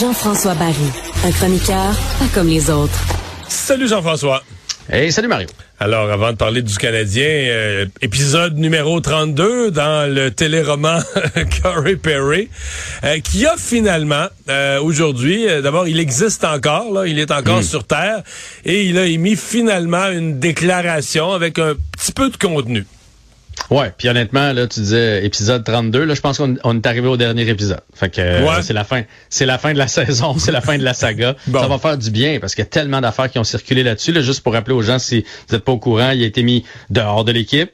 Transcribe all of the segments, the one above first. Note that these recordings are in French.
Jean-François Barry, un chroniqueur pas comme les autres. Salut Jean-François. Hey, salut Mario. Alors, avant de parler du Canadien, euh, épisode numéro 32 dans le téléroman Corey Perry, euh, qui a finalement, euh, aujourd'hui, d'abord, il existe encore, là, il est encore sur Terre, et il a émis finalement une déclaration avec un petit peu de contenu. Ouais, puis honnêtement, là, tu disais épisode 32, là, je pense qu'on est arrivé au dernier épisode. Fait que c'est la fin. C'est la fin de la saison, c'est la fin de la saga. Ça va faire du bien parce qu'il y a tellement d'affaires qui ont circulé là-dessus. Là, juste pour rappeler aux gens, si vous n'êtes pas au courant, il a été mis dehors de l'équipe.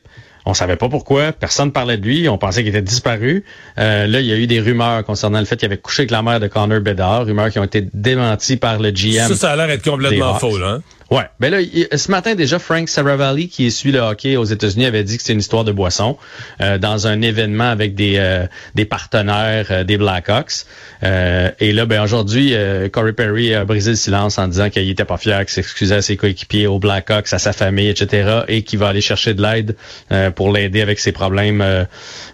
On savait pas pourquoi. Personne ne parlait de lui. On pensait qu'il était disparu. Euh, là, il y a eu des rumeurs concernant le fait qu'il avait couché avec la mère de Connor Bedard. Rumeurs qui ont été démenties par le GM. Ça, ça a l'air d'être complètement faux, là. Hein? Ouais. Ben là, ce matin déjà, Frank Saravalli, qui suit le hockey aux États-Unis, avait dit que c'était une histoire de boisson euh, dans un événement avec des euh, des partenaires euh, des Blackhawks. et là, ben aujourd'hui, Corey Perry a brisé le silence en disant qu'il était pas fier, qu'il s'excusait à ses coéquipiers, aux Blackhawks, à sa famille, etc. Et qu'il va aller chercher de l'aide pour l'aider avec ses problèmes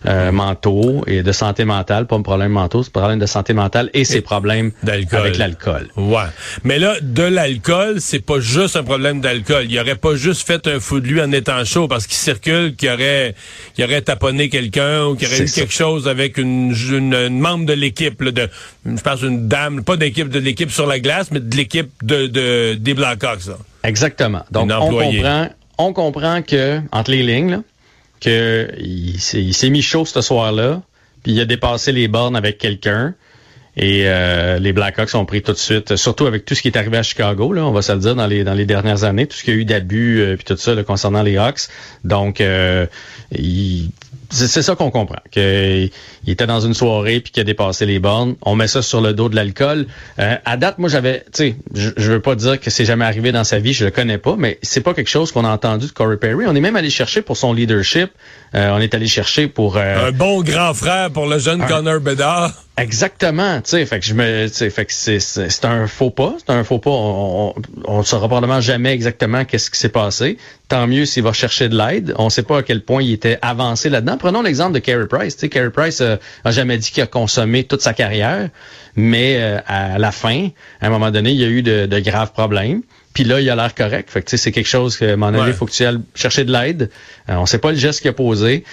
mentaux et de santé mentale, pas un problème mentaux, c'est problème de santé mentale et ses problèmes avec l'alcool. Ouais. Mais là, de l'alcool, c'est pas juste juste un problème d'alcool. Il aurait pas juste fait un fou de lui en étant chaud parce qu'il circule qu'il aurait, qu'il aurait taponné quelqu'un ou qu'il aurait eu quelque chose avec une, une, membre de l'équipe, de, je pense une dame, pas d'équipe de l'équipe sur la glace, mais de l'équipe de, de, des Blackhawks. Exactement. Donc, on comprend, on comprend que, entre les lignes, là, que il s'est mis chaud ce soir-là, puis il a dépassé les bornes avec quelqu'un. Et euh, les Blackhawks ont pris tout de suite, surtout avec tout ce qui est arrivé à Chicago, là, on va se le dire dans les dans les dernières années, tout ce qu'il y a eu d'abus euh, puis tout ça là, concernant les Hawks. Donc, euh, c'est ça qu'on comprend. Qu'il était dans une soirée puis qu'il a dépassé les bornes. On met ça sur le dos de l'alcool. Euh, à date, moi j'avais, tu sais, je, je veux pas dire que c'est jamais arrivé dans sa vie, je le connais pas, mais c'est pas quelque chose qu'on a entendu de Corey Perry. On est même allé chercher pour son leadership. on est allé chercher pour un bon grand frère pour le jeune Connor Bedard. Exactement, tu sais, fait que je me, tu sais, fait que c'est c'est un faux pas, c'est un faux pas. On, on, on saura probablement jamais exactement qu'est-ce qui s'est passé. Tant mieux s'il va chercher de l'aide. On sait pas à quel point il était avancé là-dedans. Prenons l'exemple de Carey Price. Tu sais, Carey Price euh, a jamais dit qu'il a consommé toute sa carrière, mais euh, à la fin, à un moment donné, il y a eu de, de graves problèmes. Puis là, il a l'air correct. Fait que c'est quelque chose que, à un moment donné, il faut que tu ailles chercher de l'aide. Euh, on sait pas le geste qu'il a posé.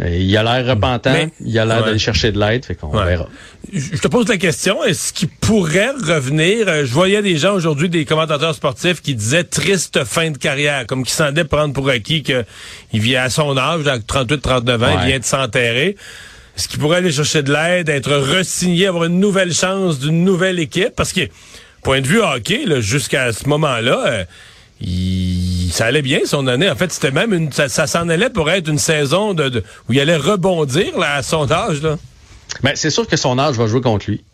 Euh, il a l'air repentant, il a l'air d'aller chercher de l'aide, fait qu'on verra. Je te pose la question, est-ce qu'il pourrait revenir? Euh, je voyais des gens aujourd'hui, des commentateurs sportifs qui disaient triste fin de carrière, comme qui semblaient prendre pour acquis qu'il vient à son âge, à 38-39 ans, il vient de s'enterrer. Est-ce qu'il pourrait aller chercher de l'aide, être resigné, avoir une nouvelle chance d'une nouvelle équipe? Parce que, point de vue hockey, jusqu'à ce moment-là, euh, il, ça allait bien son année. En fait, c'était même une, ça, s'en allait pour être une saison de, où il allait rebondir là, à son âge. Là. Ben, c'est sûr que son âge va jouer contre lui.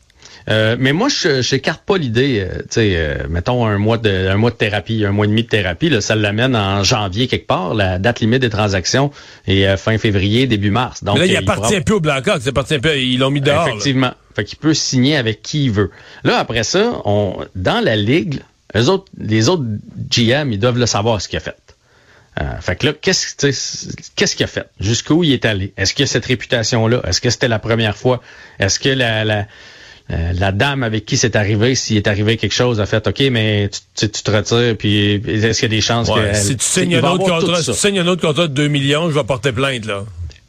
Euh, mais moi, je n'écarte pas l'idée, euh, tu sais, euh, mettons un mois de un mois de thérapie, un mois et demi de thérapie, là, ça l'amène en janvier quelque part. La date limite des transactions est fin février, début mars. Donc, là, il appartient plus au Blackhawks, il appartient plus, ils l'ont mis dehors. Effectivement. Fait qu'il peut signer avec qui il veut. Là, après ça, on dans la ligue, les autres, les autres GM, ils doivent le savoir ce qu'il a fait. Euh, fait que là, qu'est-ce qu'est-ce qu'il a fait? Jusqu'où il est allé? Est-ce qu'il a cette réputation-là? Est-ce que c'était la première fois? Est-ce que la, la, euh, la dame avec qui c'est arrivé, s'il est arrivé quelque chose, a fait OK, mais tu, tu te retires, puis est-ce qu'il y a des chances que. Si tu signes un autre contrat, si tu signes un autre contrat de 2 millions, je vais porter plainte, là.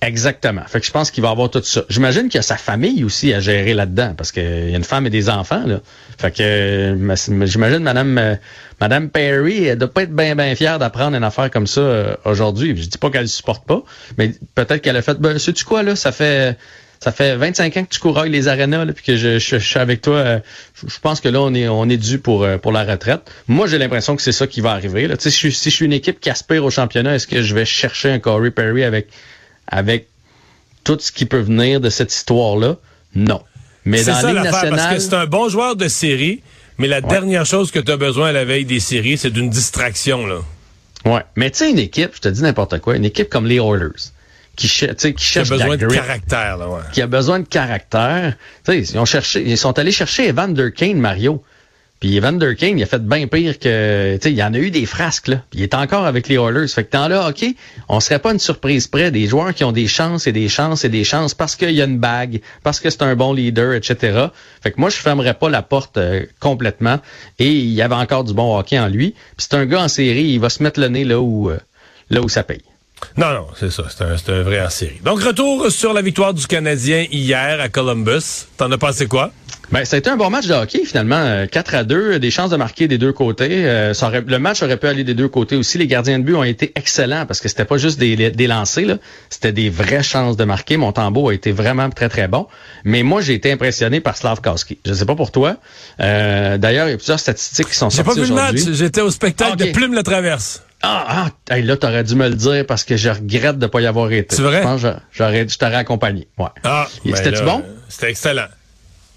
Exactement. Fait que je pense qu'il va avoir tout ça. J'imagine qu'il y a sa famille aussi à gérer là-dedans, parce qu'il y a une femme et des enfants. Là. Fait que euh, j'imagine Madame euh, Madame Perry elle doit pas être bien bien fière d'apprendre une affaire comme ça euh, aujourd'hui. Je dis pas qu'elle ne supporte pas, mais peut-être qu'elle a fait. Ben, sais-tu quoi là? Ça fait ça fait 25 ans que tu courailles les arénas, puis que je, suis avec toi. je, pense que là, on est, on est dû pour, pour la retraite. Moi, j'ai l'impression que c'est ça qui va arriver. Là. Si, je, si je suis une équipe qui aspire au championnat, est-ce que je vais chercher un Corey Perry avec avec tout ce qui peut venir de cette histoire-là? Non. Mais dans la Ligue nationale... Parce que c'est un bon joueur de série, mais la dernière chose que tu as besoin à la veille des séries, c'est d'une distraction, là. Ouais. Mais tu sais, une équipe, je te dis n'importe quoi, une équipe comme les Oilers, qui, qui cherche qui a besoin de caractère, là, ouais. Qui a besoin de caractère. Tu sais, ils ont cherché, ils sont allés chercher Evander Kane, Mario. Puis Evander King, il a fait bien pire que, tu sais, il y en a eu des frasques, là. Il est encore avec les Oilers. Fait que dans là, OK, on serait pas une surprise près des joueurs qui ont des chances et des chances et des chances parce qu'il y a une bague, parce que c'est un bon leader, etc. Fait que moi, je fermerais pas la porte euh, complètement. Et il y avait encore du bon hockey en lui. Puis c'est un gars en série, il va se mettre le nez là où, euh, là où ça paye. Non, non, c'est ça. C'est un, un, vrai en série. Donc, retour sur la victoire du Canadien hier à Columbus. T'en as pensé quoi? Ben, ça a été un bon match de hockey, finalement. 4 euh, à 2, des chances de marquer des deux côtés. Euh, ça aurait, le match aurait pu aller des deux côtés aussi. Les gardiens de but ont été excellents parce que c'était pas juste des, des lancers, C'était des vraies chances de marquer. Mon tambour a été vraiment très, très bon. Mais moi, j'ai été impressionné par Slavkowski. Je sais pas pour toi. Euh, D'ailleurs, il y a plusieurs statistiques qui sont sorties J'ai pas vu le match. J'étais au spectacle de Plume la Traverse. Ah, ah là, t'aurais dû me le dire parce que je regrette de pas y avoir été. C'est vrai? Je pense que j'aurais, je t'aurais accompagné. Ouais. Ah, ben C'était-tu bon? C'était excellent.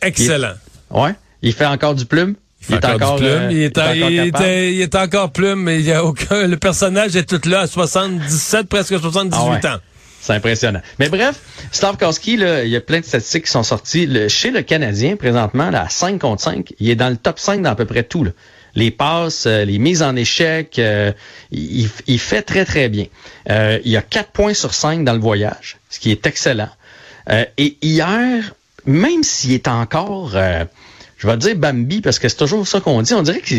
Excellent. ouais. Il fait encore du plume? Il, est encore, plume. Euh, il, est, il, est, encore plume, mais il y a aucun. Le personnage est tout là à 77, presque 78 ah ans. C'est impressionnant. Mais bref, Slavkowski, là, il y a plein de statistiques qui sont sorties. chez le Canadien, présentement, là, à 5 contre 5, il est dans le top 5 dans à peu près tout. Là les passes, euh, les mises en échec. Euh, il, fait très, très bien. Euh, il y a 4 points sur 5 dans le voyage, ce qui est excellent. et hier, même s'il est encore je vais dire Bambi parce que c'est toujours ça qu'on dit. On dirait que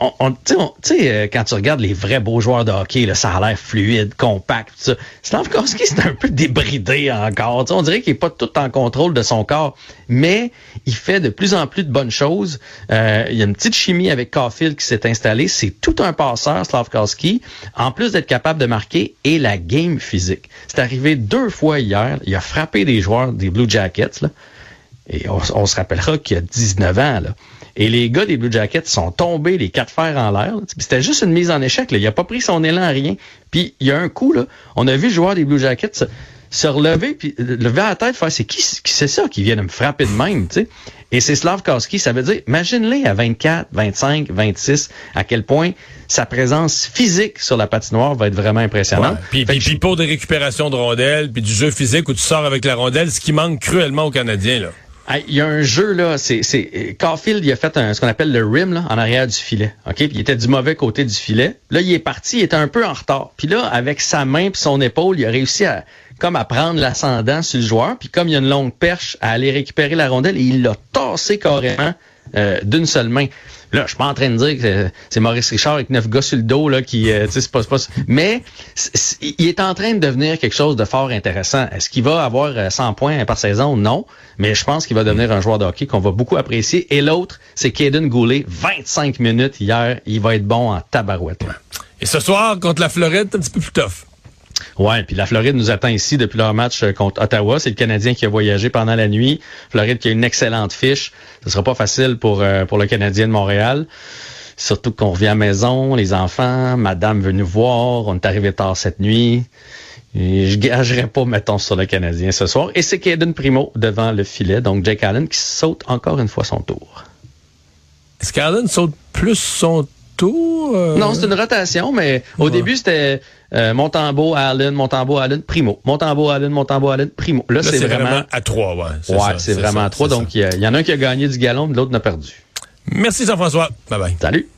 on, on tu sais, euh, quand tu regardes les vrais beaux joueurs de hockey, là, ça fluide, compact, tout ça. Slavkovski, c'est un peu débridé encore. on dirait qu'il est pas tout en contrôle de son corps, mais il fait de plus en plus de bonnes choses. Euh, il y a une petite chimie avec Caulfield qui s'est installée. C'est tout un passeur, Slavkovski, en plus d'être capable de marquer et la game physique. C'est arrivé deux fois hier. Il a frappé des joueurs des Blue Jackets. Là. Et on, se rappellera qu'il y a 19 ans, là. Et les gars des Blue Jackets sont tombés les quatre fers en l'air. C'était juste une mise en échec. Là. Il a pas pris son élan à rien. Puis il y a un coup, là, on a vu le joueur des Blue Jackets se, relever, puis lever la tête, faire c'est qui, c'est ça qui vient de me frapper de même, tu sais? Et c'est Slavkowski, ça veut dire, imagine-les à 24, 25, 26, à quel point sa présence physique sur la patinoire va être vraiment impressionnante. Puis, puis, pour des récupérations de rondelles, puis du jeu physique où tu sors avec la rondelle, ce qui manque cruellement aux Canadiens, là. Il y a un jeu là, c'est Caulfield, il a fait un, ce qu'on appelle le rim là, en arrière du filet. OK, puis il était du mauvais côté du filet. Là, il est parti, il était un peu en retard. Puis là, avec sa main puis son épaule, il a réussi à comme à prendre l'ascendant sur le joueur, puis comme il y a une longue perche à aller récupérer la rondelle et il l'a tassé carrément euh, d'une seule main. Là, je suis pas en train de dire que c'est Maurice Richard avec neuf gars sur le dos là qui, euh, tu sais, pas, pas, mais il est en train de devenir quelque chose de fort intéressant. Est-ce qu'il va avoir 100 euh, points par saison? Non, mais je pense qu'il va devenir un joueur de hockey qu'on va beaucoup apprécier. Et l'autre, c'est Kaden Goulet, 25 minutes hier, il va être bon en tabarouette. Et ce soir contre la Floride, un petit peu plus tough. Ouais, puis la Floride nous attend ici depuis leur match euh, contre Ottawa. C'est le Canadien qui a voyagé pendant la nuit. Floride qui a une excellente fiche. Ce sera pas facile pour, euh, pour le Canadien de Montréal. Surtout qu'on revient à la maison, les enfants, madame veut nous voir, on est arrivé tard cette nuit. Et je gagerai pas, mettons, sur le Canadien ce soir. Et c'est Caden Primo devant le filet, donc Jake Allen qui saute encore une fois son tour. Est-ce qu'Allen saute plus son tour? Euh? Non, c'est une rotation, mais au début, c'était euh, Montembeau, Allen, Montembeau, Allen, Primo. Montembeau, Allen, Montembeau, Allen, Primo. Là, c'est vraiment... à trois, ouais. Ouais, c'est vraiment à trois. Donc, il y, y, en a un qui a gagné du galon, l'autre n'a perdu. Merci Jean-François. Bye bye. Salut.